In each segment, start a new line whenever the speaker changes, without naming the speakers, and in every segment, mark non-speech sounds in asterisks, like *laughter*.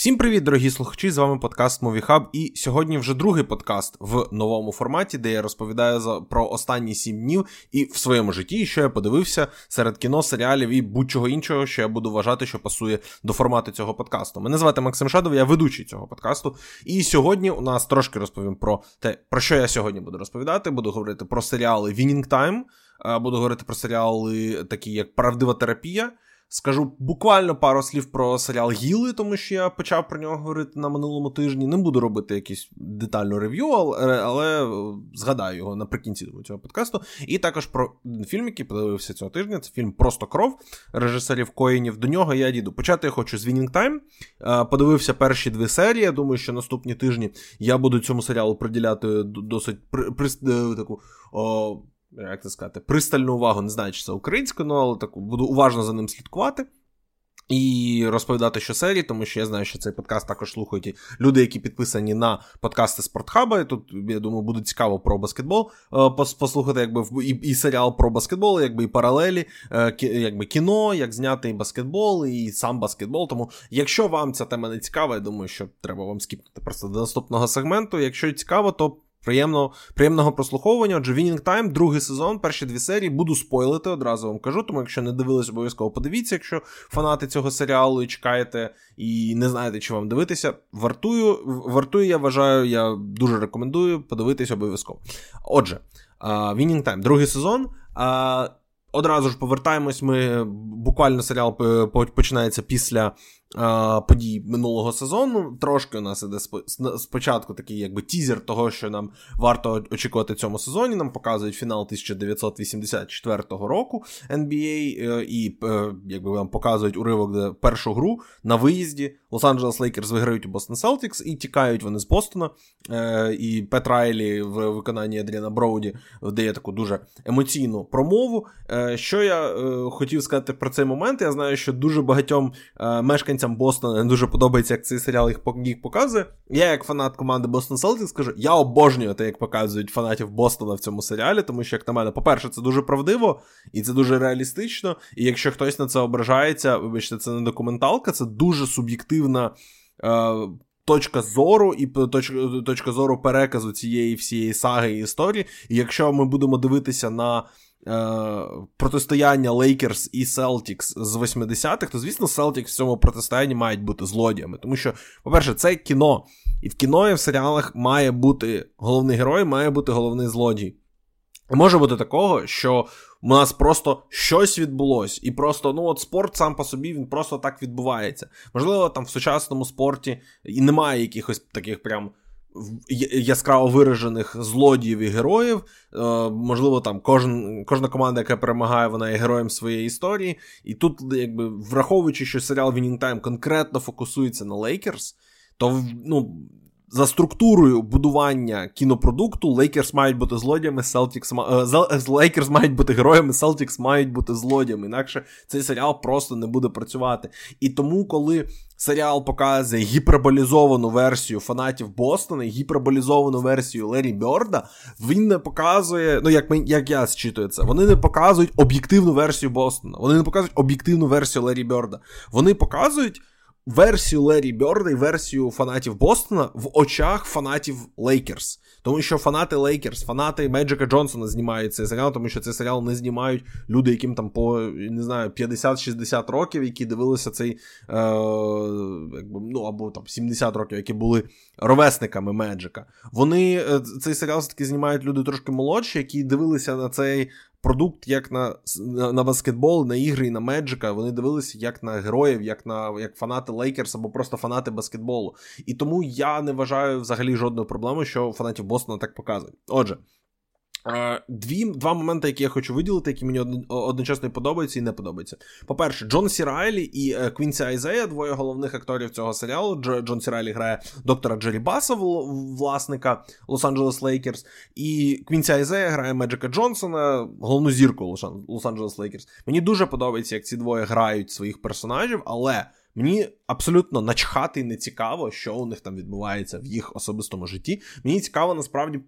Всім привіт, дорогі слухачі! З вами подкаст Movie І сьогодні вже другий подкаст в новому форматі, де я розповідаю за про останні сім днів і в своєму житті, що я подивився серед кіно, серіалів і будь-чого іншого, що я буду вважати, що пасує до формату цього подкасту. Мене звати Максим Шадов, я ведучий цього подкасту. І сьогодні у нас трошки розповім про те, про що я сьогодні буду розповідати. Буду говорити про серіали Winning Time, буду говорити про серіали, такі як Правдива терапія. Скажу буквально пару слів про серіал Гіли, тому що я почав про нього говорити на минулому тижні. Не буду робити якийсь детальну рев'ю, але, але е, згадаю його наприкінці цього подкасту. І також про фільм, який подивився цього тижня. Це фільм Просто кров режисерів Коїнів. До нього я діду. Почати я хочу з Winning Time. Е, подивився перші дві серії. Я думаю, що наступні тижні я буду цьому серіалу приділяти досить при, при, е, таку. О, як це сказати, пристальну увагу, не знаю, чи це українською, ну, але так буду уважно за ним слідкувати. І розповідати, що серії, тому що я знаю, що цей подкаст також слухають і люди, які підписані на подкасти Спортхаба. І Тут, я думаю, буде цікаво про баскетбол е, послухати, якби і, і серіал про баскетбол, якби і паралелі, е, якби кіно, як зняти і баскетбол, і сам баскетбол. Тому, якщо вам ця тема не цікава, я думаю, що треба вам скіпнути просто до наступного сегменту. Якщо цікаво, то. Приємного приємного прослуховування. Отже, Winning Time, другий сезон, перші дві серії. Буду спойлити, одразу вам кажу. Тому якщо не дивились, обов'язково подивіться, якщо фанати цього серіалу і чекаєте і не знаєте, чи вам дивитися. Вартую, вартую, я вважаю, я дуже рекомендую подивитись обов'язково. Отже, Winning Time, другий сезон. Одразу ж повертаємось. Ми буквально серіал починається після подій минулого сезону. Трошки у нас іде спочатку такий якби тізер того, що нам варто очікувати цьому сезоні. Нам показують фінал 1984 року NBA, е, і е, якби нам показують уривок де першу гру на виїзді. Лос-Анджелес Лейкерс виграють у Бостон Селтікс і тікають вони з Бостона. Е, і Пет Райлі в виконанні Адріана Броуді дає таку дуже емоційну промову. Що я хотів сказати про цей момент? Я знаю, що дуже багатьом мешканцям мешканцям Бостона не дуже подобається, як цей серіал їх показує. Я, як фанат команди Бостон Celtics, скажу, я обожнюю те, як показують фанатів Бостона в цьому серіалі, тому що, як на мене, по-перше, це дуже правдиво і це дуже реалістично. І якщо хтось на це ображається, вибачте, це не документалка, це дуже суб'єктивна. Е- Точка зору і точка точка зору переказу цієї всієї саги і історії. І якщо ми будемо дивитися на Е, протистояння Лейкерс і Селтікс з 80-х, то, звісно, Селтікс в цьому протистоянні мають бути злодіями. Тому що, по-перше, це кіно. І в кіно і в серіалах має бути головний герой, має бути головний злодій. Може бути такого, що у нас просто щось відбулось, і просто ну от спорт сам по собі він просто так відбувається. Можливо, там в сучасному спорті і немає якихось таких прям яскраво виражених злодіїв і героїв. Е, можливо, там кожен, кожна команда, яка перемагає, вона є героєм своєї історії. І тут, якби враховуючи, що серіал Winning Time конкретно фокусується на Лейкерс, то ну, за структурою будування кінопродукту Лейкерс мають бути злодіями, Селтікс Лейкерс мають бути героями, Селтікс мають бути злодіями. Інакше цей серіал просто не буде працювати. І тому, коли серіал показує гіперболізовану версію фанатів Бостона, гіперболізовану версію Ларрі Бьорда, він не показує, ну як ми, як я зчитую це, вони не показують об'єктивну версію Бостона. Вони не показують об'єктивну версію Ларрі Бьорда. Вони показують версію Ларрі Бьорда і версію фанатів Бостона в очах фанатів Лейкерс. Тому що фанати Лейкерс, фанати Меджика Джонсона знімають цей серіал, тому що цей серіал не знімають люди, яким там по не знаю 50-60 років, які дивилися цей е, якби, ну або там 70 років, які були ровесниками Меджика. Вони е, цей серіал все-таки знімають люди трошки молодші, які дивилися на цей продукт як на на, баскетбол, на ігри і на Меджика. Вони дивилися як на героїв, як на як фанати Лейкерс або просто фанати баскетболу. І тому я не вважаю взагалі жодної проблеми, що фанатів Бостона так показують. Отже. Дві, Два моменти, які я хочу виділити, які мені одночасно подобаються і не подобаються. По-перше, Джон Сі Райлі і е, Квінсі Айзея, двоє головних акторів цього серіалу. Джон Сі Райлі грає доктора Джері Баса, власника Лос-Анджелес Лейкерс, і Квінсі Айзея грає Меджика Джонсона, головну зірку Лос-Анджелес Лейкерс. Мені дуже подобається, як ці двоє грають своїх персонажів, але Мені абсолютно начхати не цікаво, що у них там відбувається в їх особистому житті. Мені цікаво насправді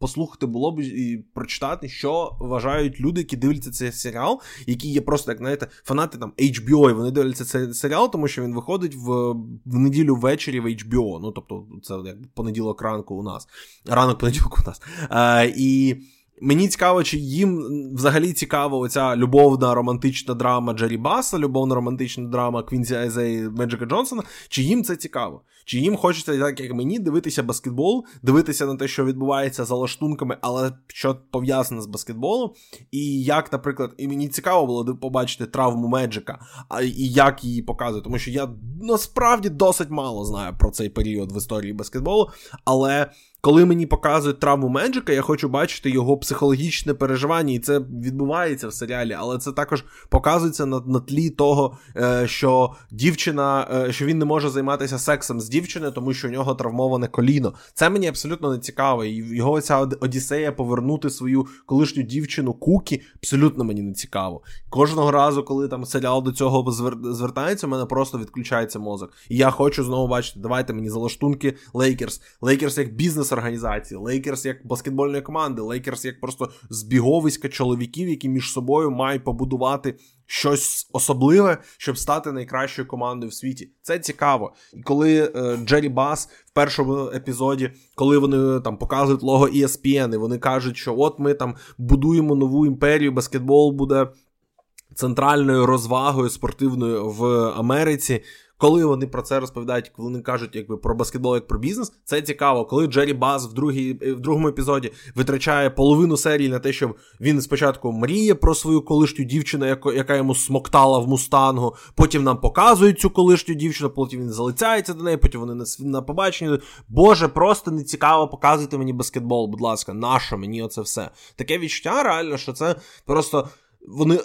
послухати було б і прочитати, що вважають люди, які дивляться цей серіал, які є просто, як знаєте, фанати там HBO, і вони дивляться цей серіал, тому що він виходить в в неділю ввечері в HBO. Ну тобто, це як понеділок ранку у нас, ранок понеділок у нас. А, І. Мені цікаво, чи їм взагалі цікава оця любовна романтична драма Джері Баса, любовна романтична драма Квінсі Айзеї Меджика Джонсона, чи їм це цікаво? Чи їм хочеться, так як мені, дивитися баскетбол, дивитися на те, що відбувається за лаштунками, але що пов'язане з баскетболом, і як, наприклад, і мені цікаво було побачити травму Меджика, і як її показують, тому що я насправді досить мало знаю про цей період в історії баскетболу, але коли мені показують травму Меджика, я хочу бачити його психологічне переживання, і це відбувається в серіалі, але це також показується на на тлі того, е, що дівчина, е, що він не може займатися сексом з дівчиною, тому що у нього травмоване коліно. Це мені абсолютно не цікаво. І його ця Одіссея повернути свою колишню дівчину Кукі абсолютно мені не цікаво. Кожного разу, коли там серіал до цього звертається, у мене просто відключається мозок. І я хочу знову бачити, давайте мені залаштунки Лейкерс. Лейкерс як бізнес організації, Лейкерс як баскетбольної команди, Лейкерс як просто збіговиська чоловіків, які між собою мають побудувати щось особливе, щоб стати найкращою командою в світі. Це цікаво. І коли е, Джері Бас в першому епізоді, коли вони там показують лого ESPN, і вони кажуть, що от ми там будуємо нову імперію, баскетбол буде. Центральною розвагою спортивною в Америці, коли вони про це розповідають, коли вони кажуть якби про баскетбол як про бізнес, це цікаво. Коли Джері Баз в другій, в другому епізоді витрачає половину серії на те, щоб він спочатку мріє про свою колишню дівчину, яка йому смоктала в мустангу. Потім нам показують цю колишню дівчину, потім він залицяється до неї, потім вони на, на побаченні. Боже, просто не цікаво показуйте мені баскетбол, будь ласка, нащо мені оце все? Таке відчуття реально, що це просто. Вони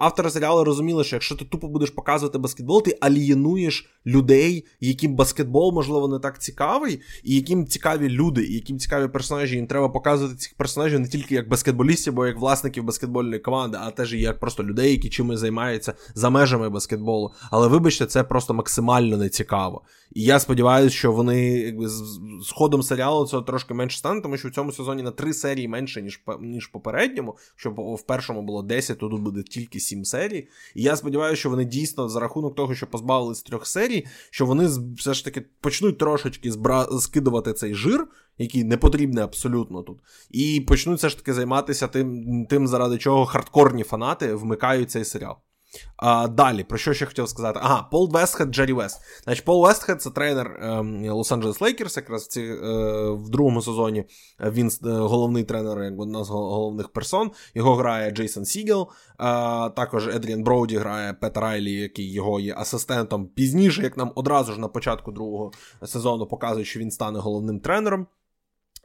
автори серіалу розуміли, що якщо ти тупо будеш показувати баскетбол, ти алієнуєш людей, яким баскетбол, можливо, не так цікавий, і яким цікаві люди, і яким цікаві персонажі. Їм треба показувати цих персонажів не тільки як баскетболістів, бо як власників баскетбольної команди, а теж і як просто людей, які чимось займаються за межами баскетболу. Але вибачте, це просто максимально нецікаво. І я сподіваюся, що вони якби з ходом серіалу це трошки менше стане, тому що в цьому сезоні на три серії менше, ніж ніж попередньому, що в першому було 10, то тут буде тільки 7 серій. І я сподіваюся, що вони дійсно за рахунок того, що позбавились трьох серій, що вони все ж таки почнуть трошечки збра... скидувати цей жир, який не потрібний абсолютно тут, і почнуть все ж таки займатися тим, тим заради чого хардкорні фанати вмикають цей серіал. А, Далі, про що ще хотів сказати? Ага, Пол Вестхед, Джері Вест. Значить, Пол Вестхед це тренер Лос-Анджелес Лейкерс, якраз ці, е, в другому сезоні він е, головний тренер, як одна з головних персон. Його грає Джейсон Сігел. А, також Едріан Броуді грає Пет Райлі, який його є асистентом. Пізніше, як нам одразу ж на початку другого сезону показують, що він стане головним тренером.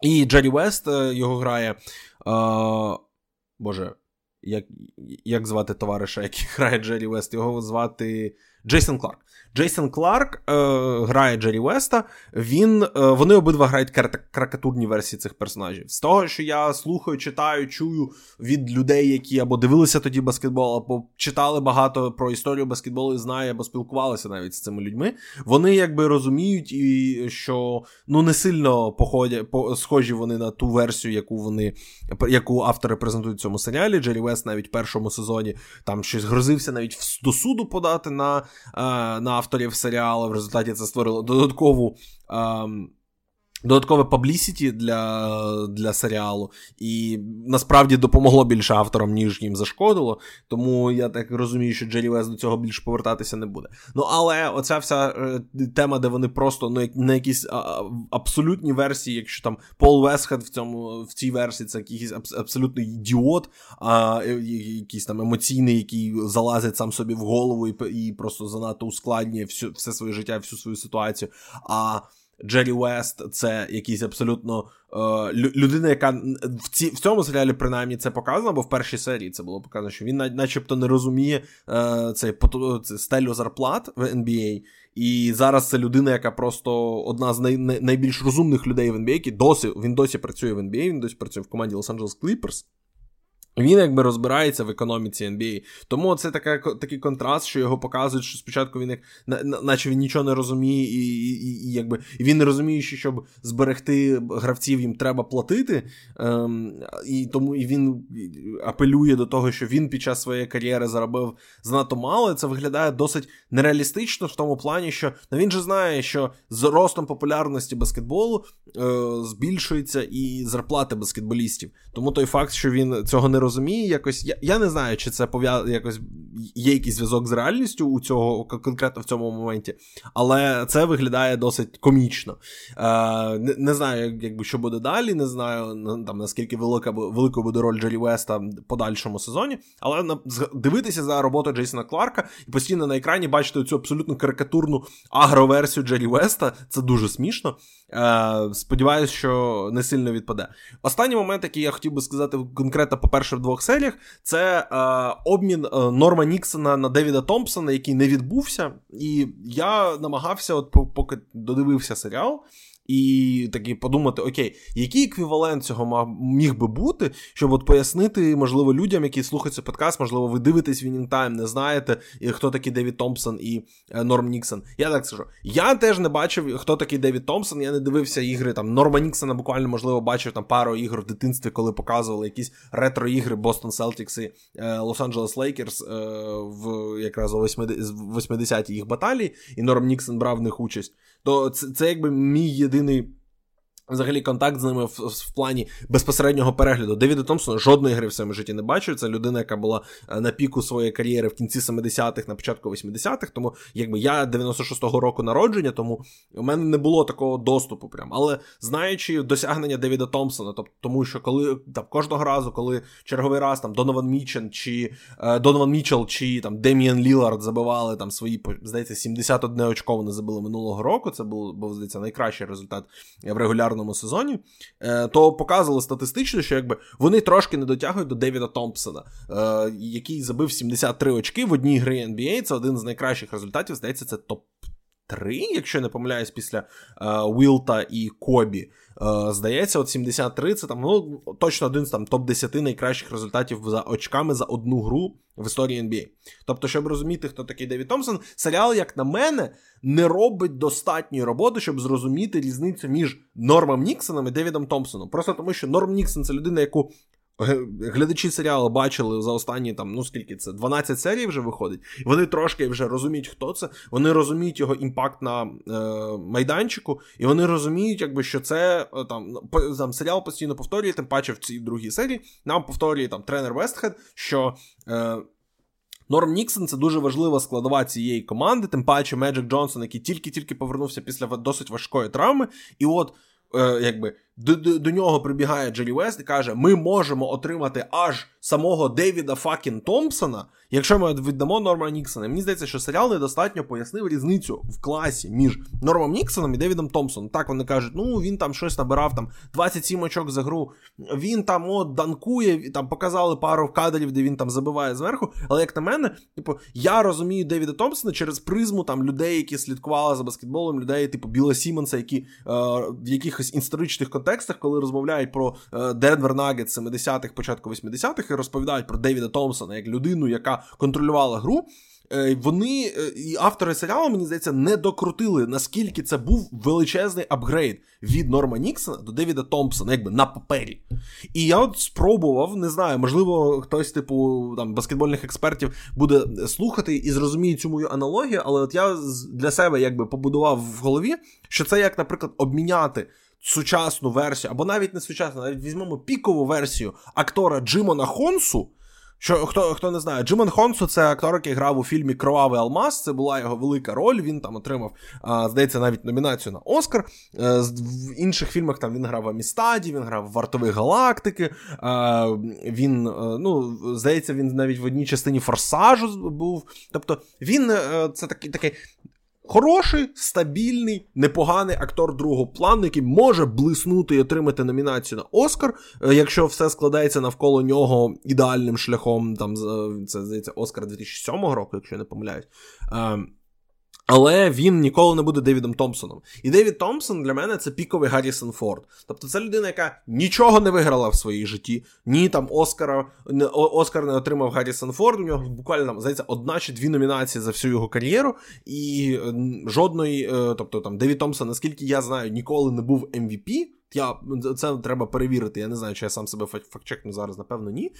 І Джері Вест е, його грає. А, Боже, як, як звати товариша, який *laughs* грає Джері Вест, його звати Джейсон Кларк. Джейсон Кларк е, грає Джері Веста. Він, е, Вони обидва грають карикатурні версії цих персонажів. З того, що я слухаю, читаю, чую від людей, які або дивилися тоді баскетбол, або читали багато про історію баскетболу і знає, або спілкувалися навіть з цими людьми. Вони якби розуміють, і що ну не сильно походять, по, схожі вони на ту версію, яку вони яку автори презентують в цьому серіалі. Джері Вест навіть в першому сезоні там щось грозився навіть до суду подати на, на авторів серіалу. В результаті це створило додаткову. Ем, Додаткове паблісіті для для серіалу, і насправді допомогло більше авторам, ніж їм зашкодило. Тому я так розумію, що Джері Вест до цього більше повертатися не буде. Ну але оця вся е, тема, де вони просто ну, на якісь абсолютні версії, якщо там Пол Весхед в цьому в цій версії це якийсь абсолютний ідіот, а якийсь там емоційний, який залазить сам собі в голову і і просто занадто ускладнює всю, все своє життя, всю свою ситуацію. А Джері Уест це якийсь абсолютно е, людина, яка в ці, в цьому серіалі принаймні це показано, бо в першій серії це було показано, що він начебто не розуміє е, цей це стелю зарплат в NBA. І зараз це людина, яка просто одна з най, най, найбільш розумних людей в NBA, який досі він досі працює в NBA, він досі працює в команді Los Angeles Clippers. Він якби розбирається в економіці NBA. Тому це така, такий контраст, що його показують, що спочатку він як наче він нічого не розуміє, і і, і, якби і він не розуміє, що щоб зберегти гравців, їм треба платити. Ем, І тому і він апелює до того, що він під час своєї кар'єри заробив занадто мало. Це виглядає досить нереалістично в тому плані, що ну, він же знає, що з ростом популярності баскетболу е, збільшується і зарплати баскетболістів. Тому той факт, що він цього не розуміє, розуміє, якось. Я я не знаю, чи це пов'язано якось є якийсь зв'язок з реальністю у цього конкретно в цьому моменті, але це виглядає досить комічно. Е, Не, не знаю, якби що буде далі, не знаю там наскільки велика великою буде роль Джері Веста в подальшому сезоні. Але на, дивитися за роботу Джейсона Кларка і постійно на екрані бачити цю абсолютно карикатурну агроверсію Джері Веста, це дуже смішно. Е, Сподіваюсь, що не сильно відпаде. Останній момент, який я хотів би сказати конкретно по перших двох серіях, це е, обмін е, Норма Ніксона на Девіда Томпсона, який не відбувся. І я намагався, от поки додивився серіал, і таки подумати, окей, який еквівалент цього міг би бути, щоб от пояснити, можливо, людям, які слухають цей подкаст, можливо, ви дивитесь Winning Time, не знаєте, хто такий Девід Томпсон і е, Норм Ніксон. Я так скажу. Я теж не бачив, хто такий Девід Томпсон. Я не дивився ігри там Норма Ніксона, буквально, можливо, бачив там пару ігор в дитинстві, коли показували якісь ретро-ігри Бостон Селтікс і Лос-Анджелес Лейкерс в якраз у 80-ті їх баталії, і Норм Ніксон брав в них участь. То це, це якби мій єдиний єдиний. Взагалі, контакт з ними в, в плані безпосереднього перегляду. Девіда Томпсона жодної гри в своєму житті не бачив. Це людина, яка була е, на піку своєї кар'єри в кінці 70-х, на початку 80-х. Тому якби я 96-го року народження, тому у мене не було такого доступу. Прям. Але знаючи досягнення Девіда Томпсона, тобто тому, що коли там кожного разу, коли черговий раз там Донован Мітчелл чи е, Донован Мічел чи там Деміан Лілард забивали там свої здається 71 очко вони забили минулого року. Це був, був здається найкращий результат в регулярному регулярному сезоні, е, то показували статистично, що якби вони трошки не дотягують до Девіда Томпсона, е, який забив 73 очки в одній грі NBA. Це один з найкращих результатів. Здається, це топ. Три, якщо я не помиляюсь, після е, Уілта і Кобі. Е, здається, от 73 це там ну, точно один з там топ-10 найкращих результатів за очками за одну гру в історії NBA. Тобто, щоб розуміти, хто такий Девід Томпсон, серіал, як на мене, не робить достатньої роботи, щоб зрозуміти різницю між Нормом Ніксоном і Девідом Томпсоном. Просто тому, що Норм Ніксон це людина, яку глядачі серіалу бачили за останні там, ну скільки це, 12 серій вже виходить. Вони трошки вже розуміють, хто це. Вони розуміють його impact на е, майданчику, і вони розуміють, якби що це е, там там серіал постійно повторює, тим паче в цій другій серії. Нам повторює там тренер Вестхед, що. Е, Норм Ніксон це дуже важлива складова цієї команди, тим паче Меджик Джонсон, який тільки-тільки повернувся після досить важкої травми, і от е, якби до, до, до нього прибігає Джері Вест і каже: Ми можемо отримати аж самого Девіда Fucking Томпсона, якщо ми віддамо Норма Ніксона. Мені здається, що серіал недостатньо пояснив різницю в класі між Нормом Ніксоном і Девідом Томпсоном. Так вони кажуть, ну він там щось набирав там 27 очок за гру. Він там от данкує, там показали пару кадрів, де він там забиває зверху. Але як на мене, типу, я розумію Девіда Томпсона через призму там людей, які слідкували за баскетболом, людей, типу Біла Сімонса, які е, в якихось історичних контекстах, коли розмовляють про Денвер Наггетс 70-х, початку 80-х, і розповідають про Девіда Томпсона як людину, яка контролювала гру. Е, вони е, і автори серіалу, мені здається, не докрутили, наскільки це був величезний апгрейд від Норма Ніксона до Девіда Томпсона, якби на папері. І я от спробував, не знаю, можливо, хтось, типу, там баскетбольних експертів буде слухати і зрозуміє цю мою аналогію, але от я для себе якби побудував в голові, що це як, наприклад, обміняти сучасну версію, або навіть не сучасну, навіть візьмемо пікову версію актора Джимона Хонсу. Що хто хто не знає, Джимон Хонсу це актор, який грав у фільмі Кровавий Алмаз. Це була його велика роль. Він там отримав, а, здається, навіть номінацію на Оскар. А, е, в інших фільмах там він грав в Амістаді, він грав в Вартових Галактики. А, він, а, е, ну, здається, він навіть в одній частині Форсажу був. Тобто він е, це такий такий Хороший, стабільний, непоганий актор другого плану, який може блиснути і отримати номінацію на Оскар, е, якщо все складається навколо нього ідеальним шляхом. Там це здається Оскар 2007 року, якщо я не помиляюсь. Ем, Але він ніколи не буде Девідом Томпсоном. І Девід Томпсон для мене це піковий Гаррісон Форд. Тобто це людина, яка нічого не виграла в своїй житті, ні там Оскара, Оскар не отримав Гаррісон Форд. У нього буквально здається, одна чи дві номінації за всю його кар'єру. І жодної, е, тобто там Девід Томпсон, наскільки я знаю, ніколи не був MVP. Я, Це треба перевірити. Я не знаю, чи я сам себе фактчекну зараз, напевно, ні. Е,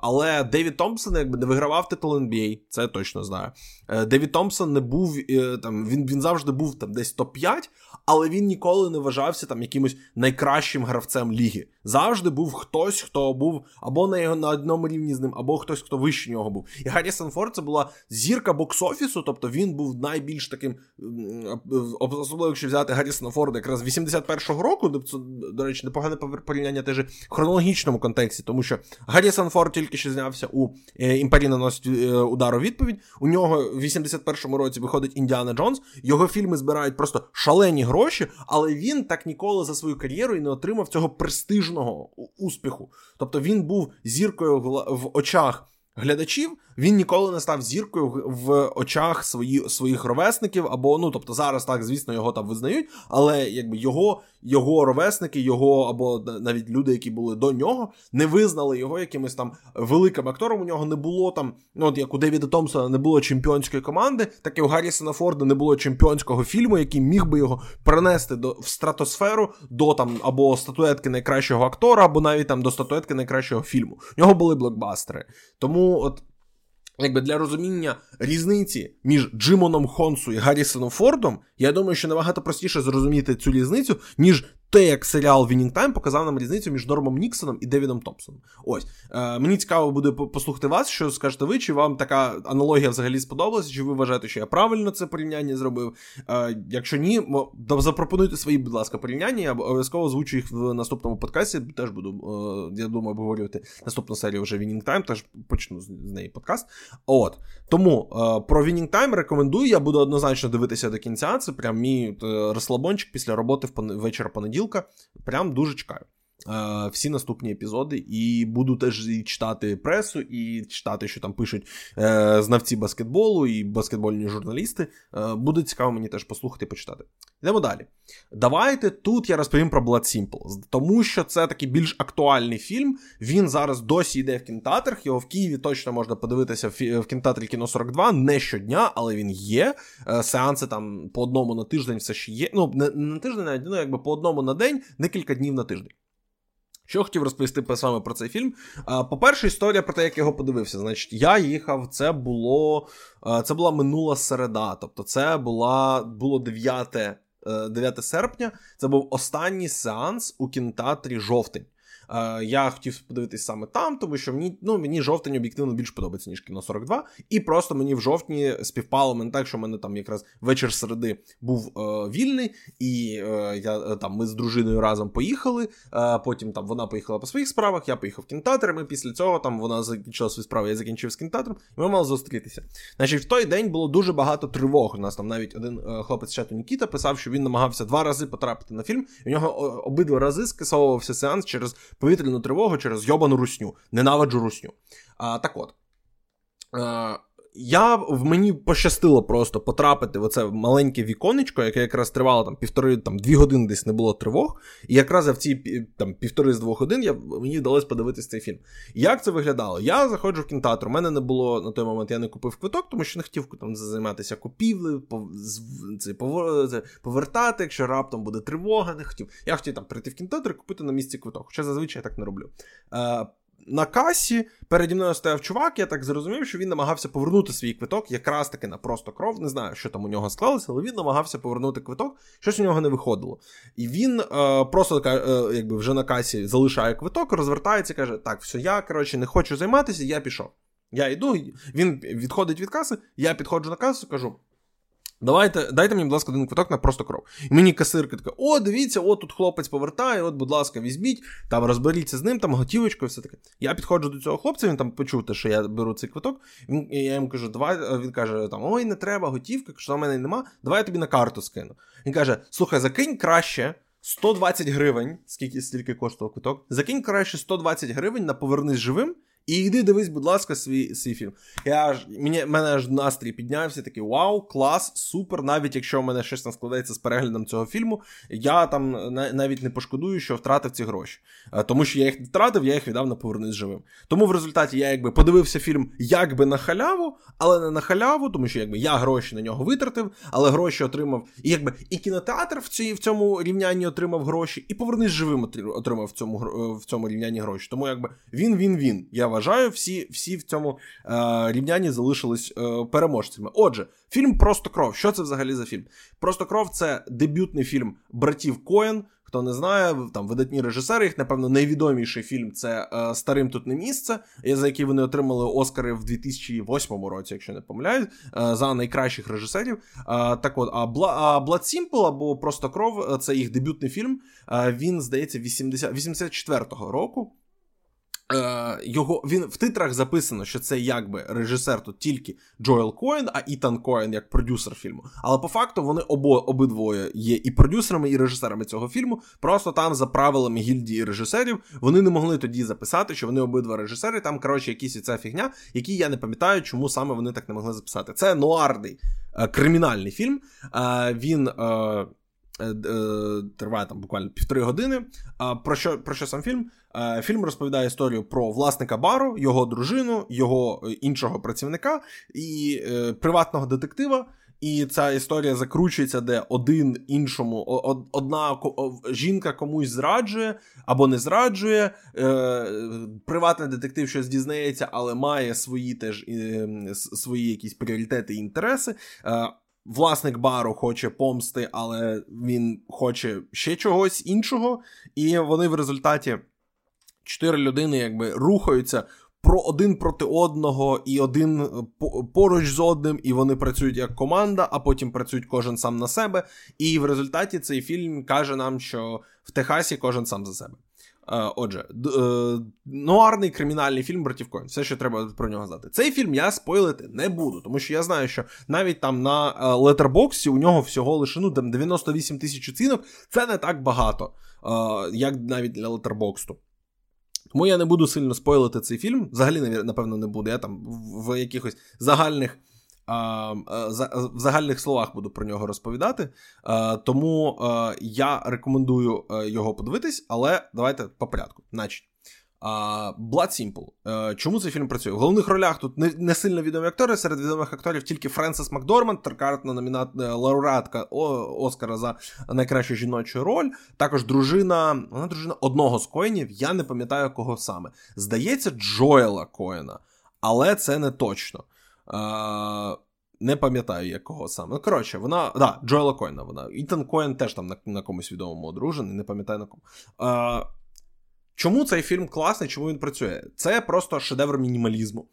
але Девід Томпсон якби не вигравав титул NBA, це я точно знаю. Е, Девід Томпсон не був е, там, він він завжди був там десь топ-5, але він ніколи не вважався там якимось найкращим гравцем ліги. Завжди був хтось, хто був або на його на одному рівні з ним, або хтось, хто вище нього був. І Гаррісон Форд це була зірка бокс-офісу, тобто він був найбільш таким, особливо, якщо взяти Гаррісона Форда якраз 81-го року, це, до речі, непогане порівняння теж в хронологічному контексті, тому що Гаррісон Форд тільки що знявся у е, імперії наносить е, удару відповідь. У нього в 81-му році виходить Індіана Джонс. Його фільми збирають просто шалені гроші, але він так ніколи за свою кар'єру і не отримав цього престижного успіху. Тобто він був зіркою в очах глядачів, він ніколи не став зіркою в очах свої, своїх ровесників. Або, ну тобто, зараз так, звісно, його там визнають, але якби його його ровесники, його або навіть люди, які були до нього, не визнали його якимось там великим актором. У нього не було там, ну от як у Девіда Томпсона не було чемпіонської команди, так і у Гаррісона Форда не було чемпіонського фільму, який міг би його принести до в стратосферу до там або статуетки найкращого актора, або навіть там до статуетки найкращого фільму. У нього були блокбастери. Тому от. Якби для розуміння різниці між Джимоном Хонсу і Гаррісоном Фордом, я думаю, що набагато простіше зрозуміти цю різницю, ніж те, як серіал Winning Time показав нам різницю між Нормом Ніксоном і Девідом Томпсоном. Ось е, мені цікаво буде послухати вас, що скажете ви, чи вам така аналогія взагалі сподобалася, чи ви вважаєте, що я правильно це порівняння зробив? Е, Якщо ні, запропонуйте свої, будь ласка, порівняння, я обов'язково озвучу їх в наступному подкасті. Теж буду, е, я думаю, обговорювати наступну серію вже Winning Time, теж почну з, з неї подкаст. От тому е, про Winning Time рекомендую. Я буду однозначно дивитися до кінця. Це прям мій е, розслабончик після роботи в пон... вечора понеділка понеділка. Прям дуже чекаю. Е, всі наступні епізоди, і буду теж і читати пресу, і читати, що там пишуть е, знавці баскетболу і баскетбольні журналісти. Е, буде цікаво мені теж послухати і почитати. Йдемо далі. Давайте тут я розповім про Blood Simple, тому що це такий більш актуальний фільм. Він зараз досі йде в кінотеатрах, Його в Києві точно можна подивитися в кінотеатрі Кіно 42 не щодня, але він є. Сеанси там по одному на тиждень все ще є. Ну, не на тиждень, навіть ну, якби по одному на день, декілька днів на тиждень. Що хотів розповісти саме про цей фільм? По-перше, історія про те, як його подивився. Значить, я їхав, це було це була минула середа. Тобто, це була було 9 9 е, серпня. Це був останній сеанс у кінотеатрі жовтень. Е, я хотів подивитись саме там, тому що мені ну, мені жовтень об'єктивно більш подобається, ніж кіно 42. І просто мені в жовтні співпало мене так, що в мене там якраз вечір середи був е, вільний, і е, я е, там ми з дружиною разом поїхали. Е, потім там вона поїхала по своїх справах, я поїхав в кінотеатр, і після цього там вона закінчила свої справи, я закінчив з кінотеатром, і ми мали зустрітися. Значить, в той день було дуже багато тривог. У нас там навіть один е, хлопець чату Нікіта писав, що він намагався два рази потрапити на фільм, і у нього обидва рази скасовувався сеанс через повітряну тривогу через йобану русню. Ненавиджу русню. А, Так от. А, я в мені пощастило просто потрапити в оце маленьке віконечко, яке якраз тривало там півтори там дві години десь не було тривог. І якраз в ці там півтори з двох годин я, мені вдалося подивитися цей фільм. Як це виглядало? Я заходжу в кінотеатр, у мене не було на той момент, я не купив квиток, тому що не хотів там займатися купівлею, повертати, якщо раптом буде тривога, не хотів. Я хотів там прийти в кінотеатр і купити на місці квиток. Хоча зазвичай я так не роблю. На касі переді мною стояв чувак, я так зрозумів, що він намагався повернути свій квиток, якраз таки на просто кров. Не знаю, що там у нього склалося, але він намагався повернути квиток, щось у нього не виходило. І він е, просто е, якби вже на касі залишає квиток, розвертається каже: Так, все, я коротше не хочу займатися, я пішов. Я йду, він відходить від каси, я підходжу на касу, кажу: Давайте, дайте мені, будь ласка, один квиток на просто кров. І мені касирка така: о, дивіться, от тут хлопець повертає, от, будь ласка, візьміть, там розберіться з ним, там готівочкою, все таке. Я підходжу до цього хлопця, він там почув те, що я беру цей квиток. І я йому кажу, давай, він каже: там, ой, не треба, готівка, що в мене нема, давай я тобі на карту скину. Він каже: слухай, закинь краще 120 гривень, скільки стільки коштував квиток, закинь краще 120 гривень на повернись живим І йди дивись, будь ласка, свій свій фільм. Я ж мені мене аж настрій піднявся, такий вау, клас, супер. Навіть якщо в мене щось не складається з переглядом цього фільму, я там навіть не пошкодую, що втратив ці гроші. Е, тому що я їх втратив, я їх віддав на повернись живим. Тому в результаті я якби подивився фільм якби на халяву, але не на халяву, тому що якби я гроші на нього витратив, але гроші отримав. І якби і кінотеатр в цій в цьому рівнянні отримав гроші, і повернись живим отримав в цьому в цьому рівнянні гроші. Тому якби він він він. Я вважаю, всі всі в цьому е, рівнянні залишились е, переможцями. Отже, фільм Просто кров. Що це взагалі за фільм? Просто кров це дебютний фільм братів Коен. Хто не знає, там видатні режисери, їх, напевно, найвідоміший фільм це е, Старим тут не місце, за який вони отримали Оскари в 2008 році, якщо не помиляюсь, е, за найкращих режисерів. Е, так от, а Blood Simple або Просто кров це їх дебютний фільм. Він, здається, 80, 84-го року. Е, його він в титрах записано, що це якби режисер тут тільки Джоел Коен, а Ітан Коен як продюсер фільму. Але по факту вони обо, обидвоє є і продюсерами, і режисерами цього фільму. Просто там за правилами гільдії режисерів вони не могли тоді записати, що вони обидва режисери. Там коротше якісь ця фігня, які я не пам'ятаю, чому саме вони так не могли записати. Це нуарний е, кримінальний фільм. Е, він. Е, триває там буквально півтори години. Про що про що сам фільм? Е, фільм розповідає історію про власника бару, його дружину, його іншого працівника і приватного детектива. І ця історія закручується, де один іншому, одна жінка комусь зраджує або не зраджує. Приватний детектив щось дізнається, але має свої теж свої якісь пріоритети і інтереси. Власник бару хоче помсти, але він хоче ще чогось іншого. І вони в результаті чотири людини якби рухаються про один проти одного, і один е, поруч з одним, і вони працюють як команда, а потім працюють кожен сам на себе. І в результаті цей фільм каже нам, що в Техасі кожен сам за себе. Е, отже, е, нуарний кримінальний фільм братів Коін. Все, що треба про нього знати. Цей фільм я спойлити не буду, тому що я знаю, що навіть там на летербоксі у нього всього лише ну, там 98 тисяч оцінок. Це не так багато, як навіть для летербоксту. Тому я не буду сильно спойлити цей фільм. Взагалі, напевно, не буду. Я там в якихось загальних. В загальних словах буду про нього розповідати. Тому я рекомендую е, його подивитись, але давайте по порядку. Значить, Blood Simple. Е, чому цей фільм працює? В головних ролях тут не, сильно відомі актори. Серед відомих акторів тільки Френсис Макдорманд, трикартна номінат е, лауреатка Оскара за найкращу жіночу роль. Також дружина, вона дружина одного з коїнів. Я не пам'ятаю кого саме. Здається, Джоела Коїна, але це не точно. Не пам'ятаю, якого саме. Ну, коротше, вона. Да, Джоела Коїна вона. Ітан Коен теж там на, на комусь відомому одружений, не пам'ятаю на кому. А, Чому цей фільм класний, чому він працює? Це просто шедевр мінімалізму.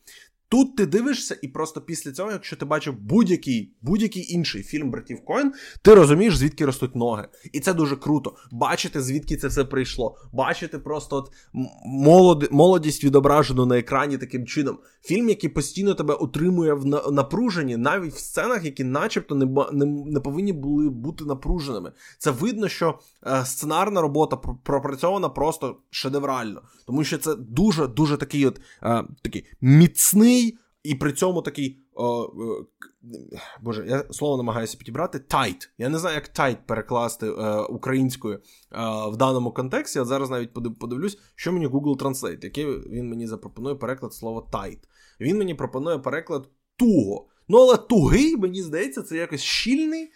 Тут ти дивишся, і просто після цього, якщо ти бачив будь-який будь-який інший фільм братів Коін, ти розумієш, звідки ростуть ноги. І це дуже круто. Бачити, звідки це все прийшло. Бачити просто от молод... молодість відображену на екрані таким чином. Фільм, який постійно тебе утримує в напруженні, навіть в сценах, які начебто не не, не повинні були бути напруженими. Це видно, що е, сценарна робота пропрацьована просто шедеврально, тому що це дуже дуже такий от е, такий міцний і при цьому такий. О, Боже, я слово намагаюся підібрати tight. Я не знаю, як tight перекласти е, українською е, в даному контексті. От зараз навіть подивлюсь, що мені Google Translate, який він мені запропонує переклад слова tight. Він мені пропонує переклад туго. Ну, але тугий, мені здається, це якось щільний.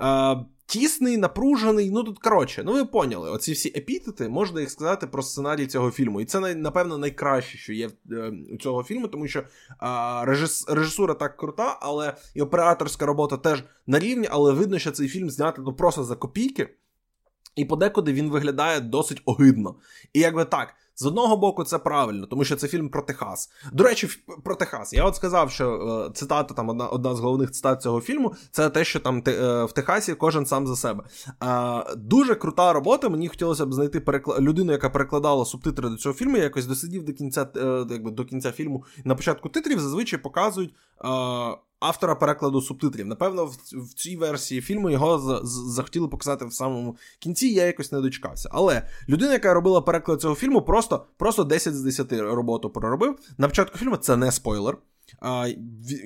Е, тісний, напружений. Ну тут коротше, ну ви поняли, оці всі епітети, можна їх сказати про сценарій цього фільму. І це напевно найкраще, що є е, у цього фільму, тому що а, режис, режисура так крута, але і операторська робота теж на рівні, але видно, що цей фільм знятий ну, просто за копійки. І подекуди він виглядає досить огидно. І якби так. З одного боку, це правильно, тому що це фільм про Техас. До речі, про Техас. Я от сказав, що е, цитата там одна одна з головних цитат цього фільму це те, що там е, в Техасі кожен сам за себе. Е, дуже крута робота. Мені хотілося б знайти перекла... людину, яка перекладала субтитри до цього фільму. Я якось досидів до кінця якби до кінця фільму. На початку титрів зазвичай показують. Автора перекладу субтитрів. Напевно, в, в цій версії фільму його з, з, захотіли показати в самому кінці, я якось не дочекався. Але людина, яка робила переклад цього фільму, просто Просто просто 10 з 10 роботу проробив. На початку фільму це не спойлер. А,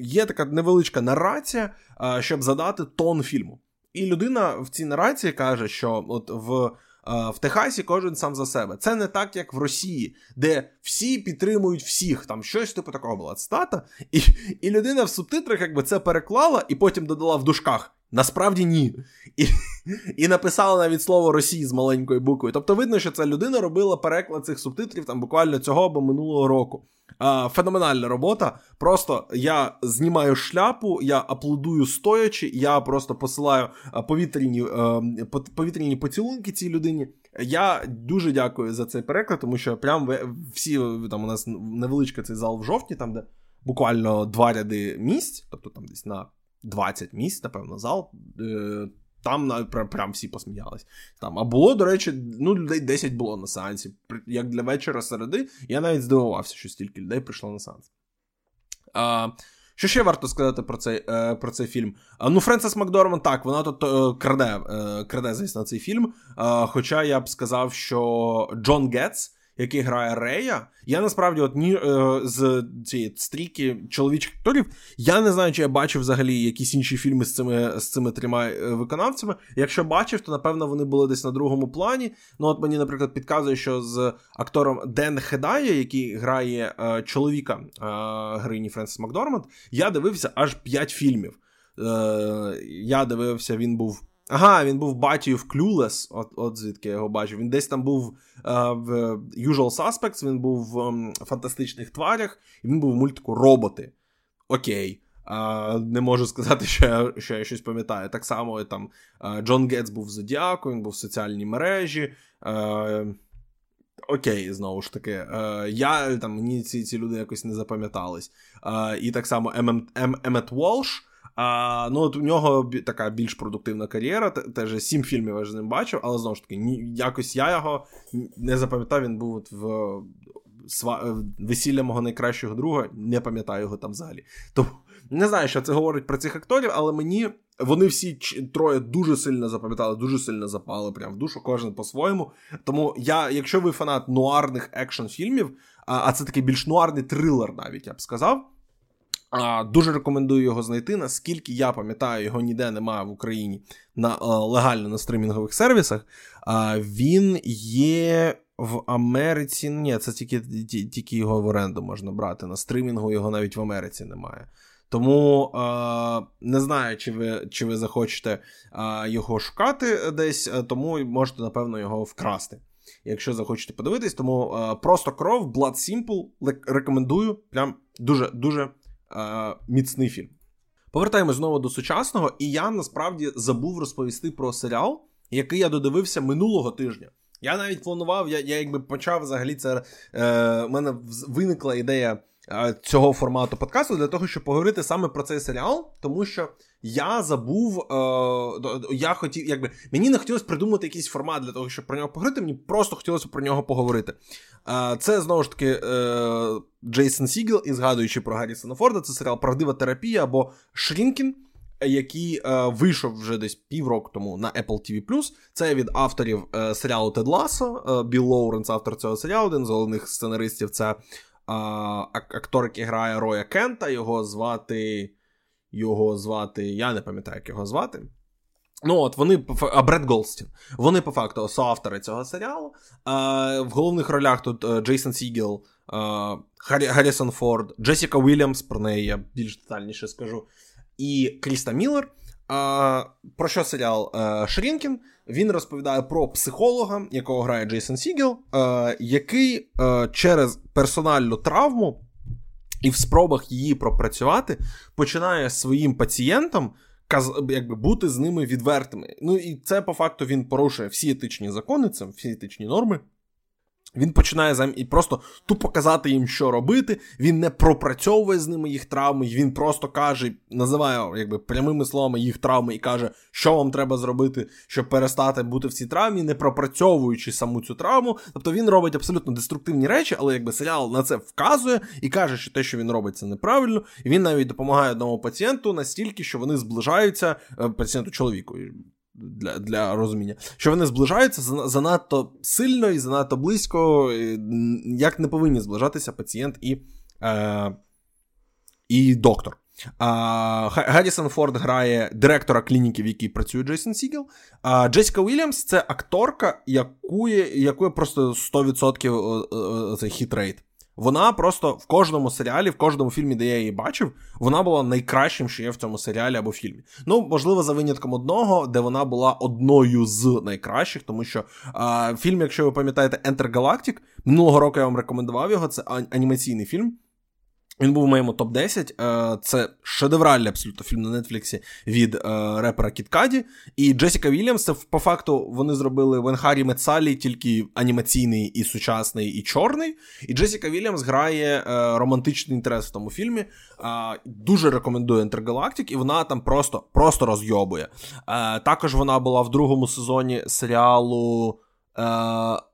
Є така невеличка нарація, щоб задати тон фільму. І людина в цій нарації каже, що от в. В Техасі кожен сам за себе. Це не так, як в Росії, де всі підтримують всіх. Там щось типу такого була цитата. І і людина в субтитрах якби це переклала і потім додала в дужках. Насправді ні. І і написала навіть слово Росії з маленькою буквою. Тобто видно, що ця людина робила переклад цих субтитрів там буквально цього або минулого року. А, Феноменальна робота. Просто я знімаю шляпу, я аплодую стоячи, я просто посилаю повітряні повітряні поцілунки цій людині. Я дуже дякую за цей переклад, тому що прям всі там у нас невеличкий цей зал в жовтні, там де буквально два ряди місць, тобто там десь на 20 місць, напевно, зал. Е, там прям, прям всі посміялись. Там. А було, до речі, ну, людей 10 було на сеансі. Як для вечора середи, я навіть здивувався, що стільки людей прийшло на сеанс. А, Що ще варто сказати про цей е, про цей фільм? А, ну, Френсис Макдорман, так, вона тут е, краде, краде, звісно, цей фільм. Хоча я б сказав, що Джон Гетц який грає Рея. Я насправді, от ні е, з цієї стрійки чоловічих акторів, я не знаю, чи я бачив взагалі якісь інші фільми з цими з цими трьома е, виконавцями. Якщо бачив, то напевно вони були десь на другому плані. Ну, от мені, наприклад, підказує, що з актором Ден Хедая, який грає е, чоловіка е, грині Френсіс Макдорманд, я дивився аж п'ять фільмів. Е, Я дивився, він був. Ага, він був батію в Clueless, от от звідки я його бачив. Він десь там був а, в Usual Suspects, він був в um, фантастичних тварях, і він був в мультику Роботи. Окей. А, Не можу сказати, що я що я щось пам'ятаю. Так само там Джон Гетц був в Зодіаку, він був в соціальній мережі. А, Окей, знову ж таки. А, я там мені ці ці люди якось не запам'ятались. І так само Емет Волш. А, Ну, от у нього така більш продуктивна кар'єра. Теж сім фільмів я з ним бачив, але знову ж таки, ні, якось я його не запам'ятав. Він був от в сва... весілля мого найкращого друга, не пам'ятаю його там взагалі. Тому не знаю, що це говорить про цих акторів, але мені вони всі троє дуже сильно запам'ятали, дуже сильно запали прям в душу, кожен по-своєму. Тому я, якщо ви фанат нуарних екшн фільмів, а це такий більш нуарний трилер, навіть я б сказав. А, Дуже рекомендую його знайти. Наскільки я пам'ятаю, його ніде немає в Україні на легально на стримінгових сервісах. А, Він є в Америці. Ні, це тільки тільки його в оренду можна брати. На стримінгу його навіть в Америці немає. Тому а, не знаю, чи ви чи ви захочете а, його шукати десь, тому можете, напевно, його вкрасти. Якщо захочете подивитись, тому а, просто кров, Blood Simple, рекомендую. Прям дуже дуже е, міцний фільм. Повертаємось знову до сучасного, і я насправді забув розповісти про серіал, який я додивився минулого тижня. Я навіть планував, я я якби почав взагалі це. Е, мене виникла ідея Е, цього формату подкасту для того, щоб поговорити саме про цей серіал, тому що я забув, е, я хотів, якби мені не хотілося придумати якийсь формат для того, щоб про нього поговорити. Мені просто хотілося про нього поговорити. Е, це знову ж таки е, Джейсон Сігел, і згадуючи про Гаррісона Форда, це серіал Правдива терапія або Шрінкін. Який е, вийшов вже десь півроку тому на Apple TV+. Це від авторів е, серіалу Тед Ласо. Е, Білл Лоуренс, автор цього серіалу, один з головних сценаристів. Це актор, який грає Роя Кента, його звати. Його звати. Я не пам'ятаю, як його звати. Ну, от вони а Бред Голстін. Вони по факту соавтори цього серіалу. А, В головних ролях тут е, Джейсон Сігел, Гаррісон Форд, Джесіка Уільямс, про неї я більш детальніше скажу. І Кріста Міллер. А, Про що серіал е, Шрінкін? Він розповідає про психолога, якого грає Джейсон Сігел, а, який а, через персональну травму і в спробах її пропрацювати починає своїм пацієнтам якби, бути з ними відвертими. Ну і це по факту він порушує всі етичні закони, це всі етичні норми. Він починає зам... і просто тупо казати їм, що робити. Він не пропрацьовує з ними їх травми, він просто каже, називає якби прямими словами їх травми і каже, що вам треба зробити, щоб перестати бути в цій травмі, не пропрацьовуючи саму цю травму. Тобто він робить абсолютно деструктивні речі, але якби серіал на це вказує і каже, що те, що він робить, це неправильно. І він навіть допомагає одному пацієнту настільки, що вони зближаються е, пацієнту чоловіку для для розуміння, що вони зближаються занадто сильно і занадто близько, як не повинні зближатися пацієнт і е, і доктор. А, Гаррісон Форд грає директора клініки, в якій працює Джейсон Сігел. А Джесіка Уільямс це акторка, яку яку просто 100% цей hit rate. Вона просто в кожному серіалі, в кожному фільмі, де я її бачив, вона була найкращим, що є в цьому серіалі або фільмі. Ну, можливо, за винятком одного, де вона була одною з найкращих, тому що а, фільм, якщо ви пам'ятаєте, Enter Galactic, минулого року я вам рекомендував його. Це анімаційний фільм. Він був у моєму топ-10. Е, це шедевральний абсолютно фільм на Нетфліксі від е, репера Кіткаді. І Джесіка Вільямс, це по факту вони зробили в Енхарі Мецалі тільки анімаційний і сучасний, і чорний. І Джесіка Вільямс грає е, романтичний інтерес в тому фільмі. Дуже рекомендую Інтергалактик, і вона там просто просто розйобує. Також вона була в другому сезоні серіалу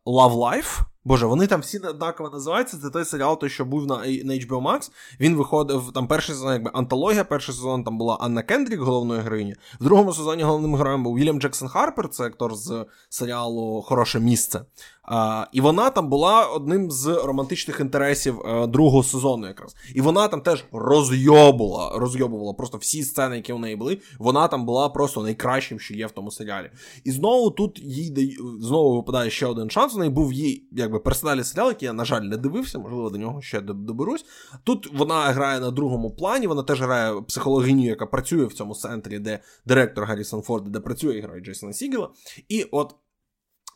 Love Life. Боже, вони там всі однаково називаються. Це той серіал, той, що був на на HBO Max. Він виходив там перший сезон, якби антологія. Перший сезон там була Анна Кендрік, головною героїню. В другому сезоні головним героєм був Вільям Джексон Харпер, це актор з серіалу Хороше місце. А, І вона там була одним з романтичних інтересів е, другого сезону, якраз. І вона там теж розйобувала, розйобувала просто всі сцени, які у неї були. Вона там була просто найкращим, що є в тому серіалі. І знову тут їй знову випадає ще один шанс. У неї був їй якби персональний серіал, який я, на жаль, не дивився, можливо, до нього ще доберусь. Тут вона грає на другому плані, вона теж грає психологиню, яка працює в цьому центрі, де директор Гаррісон Форд, де працює і грає Джейсона Сігела. І от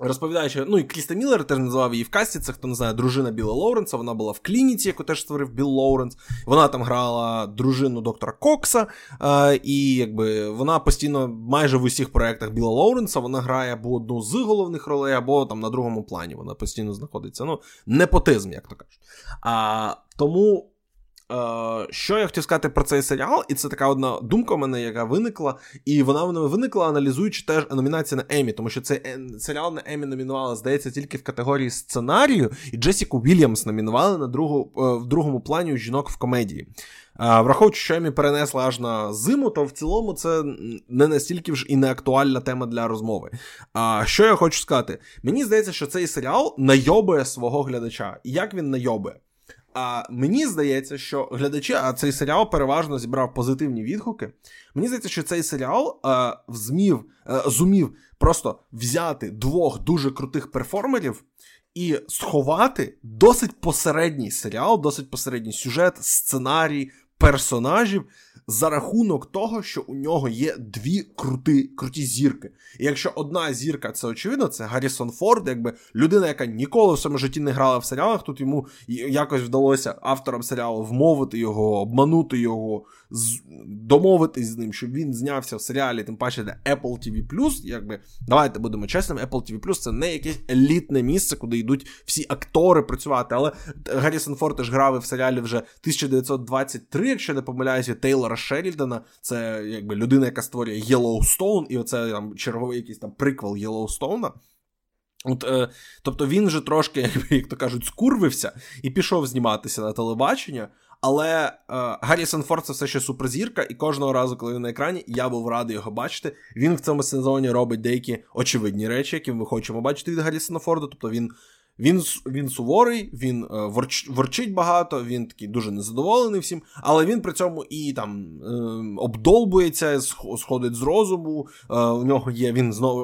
Розповідаючи, ну і Кріста Міллер теж називав її в касті, це хто не знає, дружина Біла Лоуренса. Вона була в клініці, яку теж створив Біл Лоуренс. Вона там грала дружину доктора Кокса, е, і якби вона постійно майже в усіх проєктах Біла Лоуренса вона грає або одну з головних ролей, або там на другому плані. Вона постійно знаходиться. Ну, непотизм, як то кажуть. А, Тому що я хотів сказати про цей серіал, і це така одна думка у мене, яка виникла, і вона в мене виникла, аналізуючи теж номінації на Емі, тому що цей е, серіал на Емі номінували, здається, тільки в категорії сценарію, і Джесіку Вільямс номінували на другу, е, в другому плані жінок в комедії. Враховуючи, що Емі перенесла аж на зиму, то в цілому це не настільки ж і не актуальна тема для розмови. А що я хочу сказати? Мені здається, що цей серіал найобує свого глядача. І як він найобує? А мені здається, що глядачі, а цей серіал переважно зібрав позитивні відгуки. Мені здається, що цей серіал а, змів, а, зумів просто взяти двох дуже крутих перформерів і сховати досить посередній серіал, досить посередній сюжет, сценарій, персонажів за рахунок того, що у нього є дві крути, круті зірки. І якщо одна зірка, це очевидно, це Гаррісон Форд, якби людина, яка ніколи в своєму житті не грала в серіалах, тут йому якось вдалося авторам серіалу вмовити його, обманути його, домовитись з ним, щоб він знявся в серіалі, тим паче де Apple TV+, якби давайте будемо чесними, Apple TV+, це не якесь елітне місце, куди йдуть всі актори працювати. Але Гаррісон Форд теж грав в серіалі вже 1923, якщо не помиляюся, Тейлора Шерідана. Це якби людина, яка створює Yellowstone, і оце там черговий якийсь там приквел Єлоустоуна. От, е, Тобто він вже трошки, *laughs* як то кажуть, скурвився і пішов зніматися на телебачення. Але е, Гаррісон Форд це все ще суперзірка, і кожного разу, коли він на екрані, я був радий його бачити. Він в цьому сезоні робить деякі очевидні речі, які ми хочемо бачити від Гаррісона Форда. Тобто він він він суворий, він е, ворч, ворчить багато, він такий дуже незадоволений всім, але він при цьому і там е, обдолбується, сходить з розуму. Е, у нього є, він знову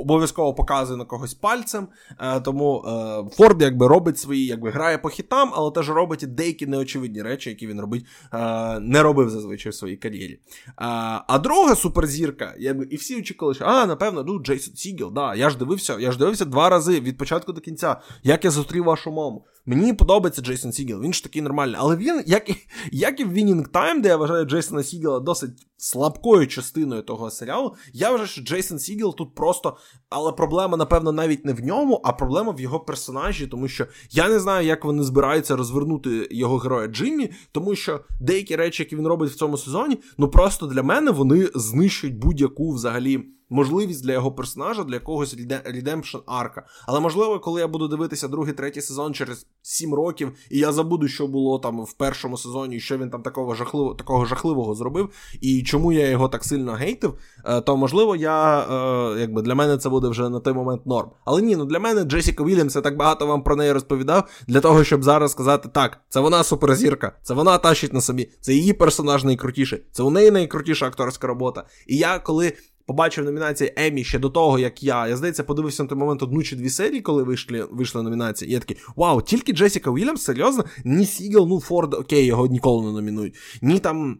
обов'язково показує на когось пальцем. Е, тому е, Форд якби робить свої, якби грає по хітам, але теж робить і деякі неочевидні речі, які він робить, е, не робив зазвичай в своїй кар'єрі. А друга суперзірка, якби, і всі очікували, що а, напевно, ну, Джейсон Сігел, да, я ж дивився, я ж дивився два рази від початку до кінця як я зустрів вашу маму. Мені подобається Джейсон Сігел, він ж такий нормальний. Але він, як і як і в Winning Time, де я вважаю Джейсона Сігела досить слабкою частиною того серіалу, я вважаю, що Джейсон Сігел тут просто. Але проблема, напевно, навіть не в ньому, а проблема в його персонажі, тому що я не знаю, як вони збираються розвернути його героя Джиммі, тому що деякі речі, які він робить в цьому сезоні, ну просто для мене вони знищують будь-яку взагалі. Можливість для його персонажа, для якогось redemption арка. Але можливо, коли я буду дивитися другий, третій сезон через 7 років, і я забуду, що було там в першому сезоні, що він там такого жахливого такого жахливого зробив, і чому я його так сильно гейтив, е, то можливо, я е, якби для мене це буде вже на той момент норм. Але ні, ну для мене Джесіка Вільямс, я так багато вам про неї розповідав, для того, щоб зараз сказати, так, це вона суперзірка, це вона тащить на собі, це її персонаж найкрутіший, це у неї найкрутіша акторська робота. І я коли побачив номінації Емі ще до того, як я. Я здається, подивився на той момент одну чи дві серії, коли вийшли вийшли номінації. І я такий, вау, тільки Джесіка Уільямс, серйозно? Ні Сігел, ну Форд, окей, його ніколи не номінують. Ні там.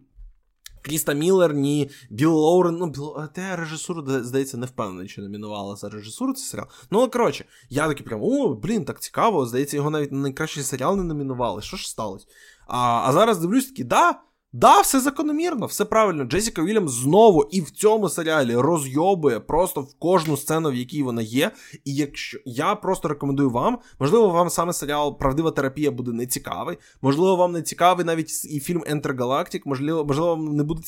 Кріста Міллер, ні Біл Лоурен, ну, Біл, те режисуру, здається, не впевнений, чи номінувала за режисуру цей серіал. Ну, коротше, я такий прям, о, блін, так цікаво. Здається, його навіть на найкращий серіал не номінували. Що ж сталося? А а зараз дивлюсь такий, да, Да, все закономірно, все правильно. Джесіка Вільямс знову і в цьому серіалі розйобує просто в кожну сцену, в якій вона є. І якщо я просто рекомендую вам, можливо, вам саме серіал Правдива терапія буде не цікавий. Можливо, вам не цікавий навіть і фільм Enter можливо, можливо, вам не буде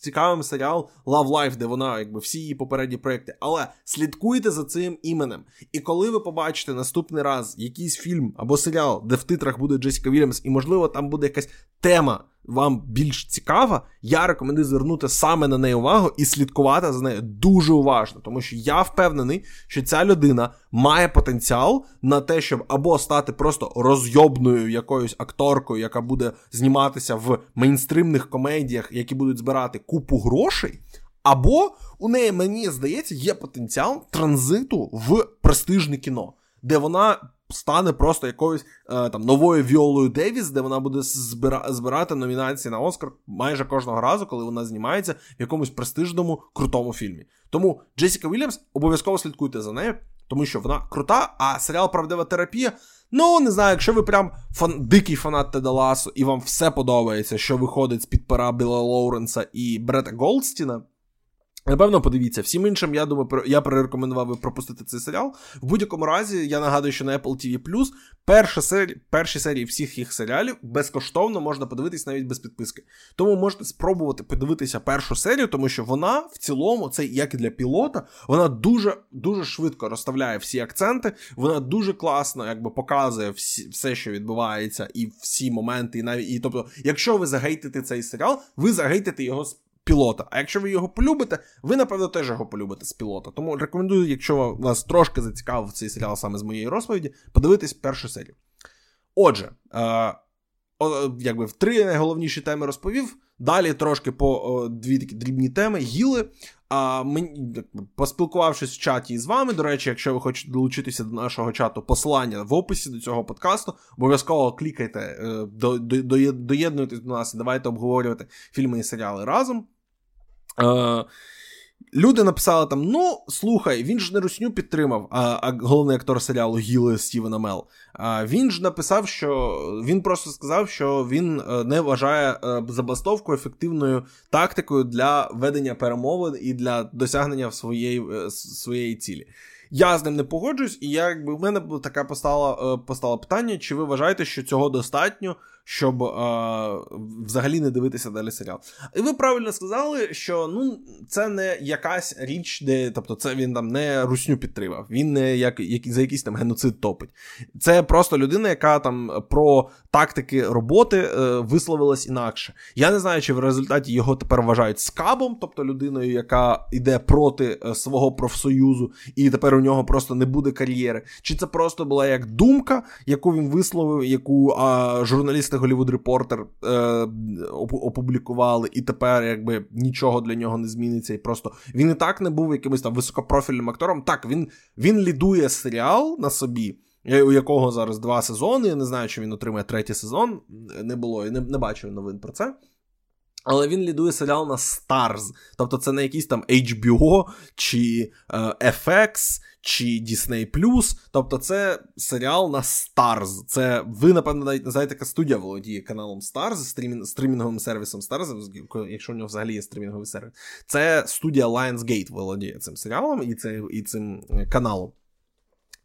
цікавим серіал Love Life, де вона, якби всі її попередні проекти. Але слідкуйте за цим іменем. І коли ви побачите наступний раз якийсь фільм або серіал, де в титрах буде Джесіка Вільямс, і можливо там буде якась тема вам більш цікава, я рекомендую звернути саме на неї увагу і слідкувати за нею дуже уважно, тому що я впевнений, що ця людина має потенціал на те, щоб або стати просто розйобною якоюсь акторкою, яка буде зніматися в мейнстримних комедіях, які будуть збирати купу грошей. Або у неї, мені здається, є потенціал транзиту в престижне кіно, де вона стане просто якоюсь е, там новою Віолою Девіс, де вона буде збира, збирати номінації на Оскар майже кожного разу, коли вона знімається в якомусь престижному крутому фільмі. Тому Джесіка Вільямс обов'язково слідкуйте за нею, тому що вона крута, а серіал Правдива терапія. Ну, не знаю, якщо ви прям фан... дикий фанат Теда Ласу, і вам все подобається, що виходить з під пера Біла Лоуренса і Брета Голдстіна, Напевно, подивіться, всім іншим, я думаю, я перерекомендував би пропустити цей серіал. В будь-якому разі, я нагадую, що на Apple TV перша серія, перші серії всіх їх серіалів безкоштовно можна подивитись навіть без підписки. Тому можете спробувати подивитися першу серію, тому що вона в цілому, це як і для пілота, вона дуже дуже швидко розставляє всі акценти, вона дуже класно якби показує всі, все, що відбувається, і всі моменти. І навіть і тобто, якщо ви загейтите цей серіал, ви загейтите його пілота. А якщо ви його полюбите, ви, напевно, теж його полюбите з пілота. Тому рекомендую, якщо вас трошки зацікавив цей серіал саме з моєї розповіді, подивитись першу серію. Отже, е, якби в три найголовніші теми розповів. Далі трошки по дві такі дрібні теми. Гіли. А мені поспілкувавшись в чаті з вами. До речі, якщо ви хочете долучитися до нашого чату, посилання в описі до цього подкасту, обов'язково клікайте, е, до, до, до, доєднуйтесь до нас і давайте обговорювати фільми і серіали разом. Люди написали там: ну, слухай, він ж не русню підтримав, а а головний актор серіалу Гіли Стівена Мел. А Він ж написав, що він просто сказав, що він е, не вважає е, забастовку ефективною тактикою для ведення перемовин і для досягнення своєї е, своєї цілі. Я з ним не погоджуюсь, і я, якби в мене така постала постало питання: чи ви вважаєте, що цього достатньо, щоб а, взагалі не дивитися далі серіал. І ви правильно сказали, що ну це не якась річ, де тобто це він там не русню підтримав, він не як, як за якийсь там геноцид топить. Це просто людина, яка там про тактики роботи е, висловилась інакше. Я не знаю, чи в результаті його тепер вважають скабом, тобто людиною, яка йде проти е, свого профсоюзу, і тепер у нього просто не буде кар'єри. Чи це просто була як думка, яку він висловив, яку а, журналісти Голівуд Репортер е, опублікували, і тепер якби нічого для нього не зміниться. І просто він і так не був якимось там високопрофільним актором. Так, він він лідує серіал на собі, у якого зараз два сезони. Я не знаю, чи він отримає третій сезон. Не було, і не, не бачив новин про це. Але він лідує серіал на Stars. Тобто це не якийсь там HBO чи е, FX чи Disney+. Тобто це серіал на Stars. Це ви, напевно, навіть не знаєте, яка студія володіє каналом Stars, стрімін, стрімінговим сервісом Stars, якщо у нього взагалі є стрімінговий сервіс. Це студія Lionsgate володіє цим серіалом і, це, і цим каналом.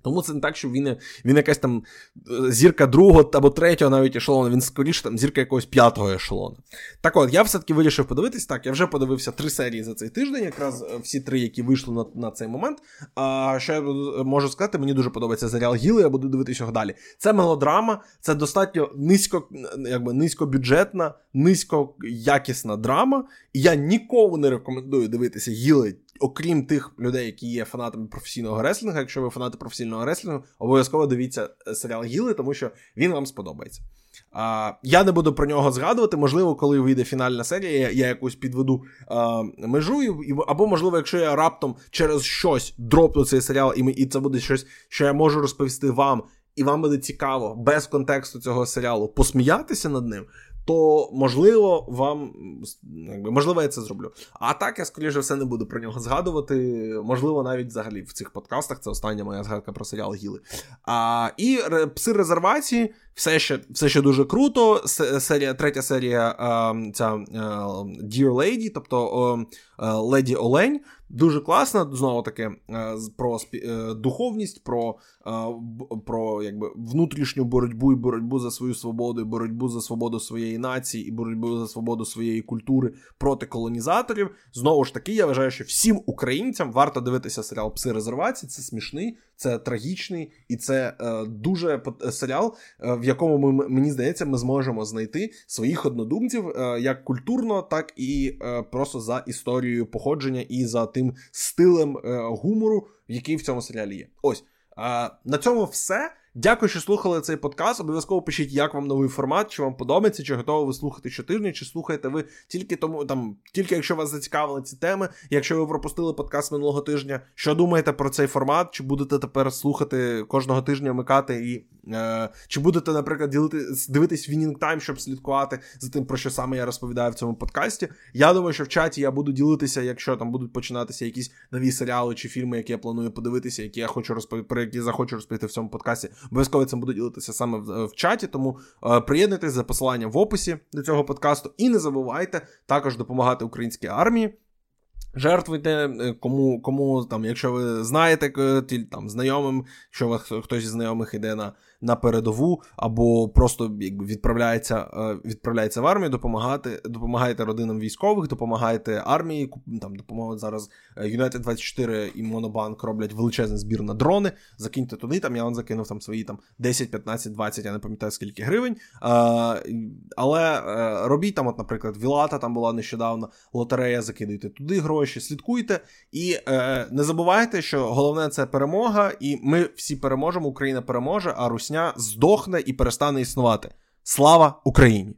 Тому це не так, що він він якась там е, зірка другого або третього навіть ешелону, він скоріше там зірка якогось п'ятого ешелону. Так от, я все-таки вирішив подивитись. Так, я вже подивився три серії за цей тиждень, якраз е, всі три, які вийшли на на цей момент. А що я можу сказати, мені дуже подобається серіал Гіли, я буду дивитися його далі. Це мелодрама, це достатньо низько, якби низькобюджетна, низькоякісна драма. І я нікому не рекомендую дивитися Гіли окрім тих людей, які є фанатами професійного реслінгу, якщо ви фанати професійного реслінгу, обов'язково дивіться е, серіал Гіли, тому що він вам сподобається. А, Я не буду про нього згадувати. Можливо, коли вийде фінальна серія, я, я якусь підведу а, межу, і, або, можливо, якщо я раптом через щось дропну цей серіал, і, і це буде щось, що я можу розповісти вам. І вам буде цікаво без контексту цього серіалу посміятися над ним, то можливо вам якби, можливо, я це зроблю. А так я, скоріше все, не буду про нього згадувати. Можливо, навіть взагалі в цих подкастах це остання моя згадка про серіал Гіли. А, І пси резервації все ще все ще дуже круто. Серія, Третя серія ця Dear Lady, тобто Леді Олень. Дуже класно, знову таки, е, про е, духовність, про е, про якби, внутрішню боротьбу і боротьбу за свою свободу, і боротьбу за свободу своєї нації, і боротьбу за свободу своєї культури проти колонізаторів. Знову ж таки, я вважаю, що всім українцям варто дивитися серіал Пси резервації. Це смішний, це трагічний і це е, дуже серіал, в якому ми мені здається, ми зможемо знайти своїх однодумців е, як культурно, так і е, просто за історією походження і за тим стилем е, гумору, який в цьому серіалі є. Ось на цьому все. Дякую, що слухали цей подкаст. Обов'язково пишіть, як вам новий формат, чи вам подобається, чи готові ви слухати щотижня, чи слухаєте ви тільки тому, там, тільки якщо вас зацікавили ці теми. Якщо ви пропустили подкаст минулого тижня, що думаєте про цей формат? Чи будете тепер слухати кожного тижня вмикати і е, чи будете, наприклад, ділити, дивитись Winning Time, щоб слідкувати за тим, про що саме я розповідаю в цьому подкасті? Я думаю, що в чаті я буду ділитися, якщо там будуть починатися якісь нові серіали чи фільми, які я планую подивитися, які я хочу розповідати, про які захочу розповісти в цьому подкасті. Обов'язково цим буду ділитися саме в, в чаті, тому е, приєднуйтесь за посиланням в описі до цього подкасту. І не забувайте також допомагати українській армії. Жертвуйте, е, кому, кому там, якщо ви знаєте, там знайомим, якщо вас хтось із знайомих іде на на передову, або просто якби відправляється е, відправляється в армію, допомагати, допомагайте родинам військових, допомагайте армії. Там допомагають зараз е, United 24 і Монобанк роблять величезний збір на дрони. Закиньте туди. Там я вам закинув там свої там 10, 15, 20, я не пам'ятаю скільки гривень. А, Але робіть там, от, наприклад, Вілата там була нещодавно лотерея, закидуйте туди гроші, слідкуйте і е, не забувайте, що головне це перемога, і ми всі переможемо. Україна переможе, а Русня здохне і перестане існувати. Слава Україні!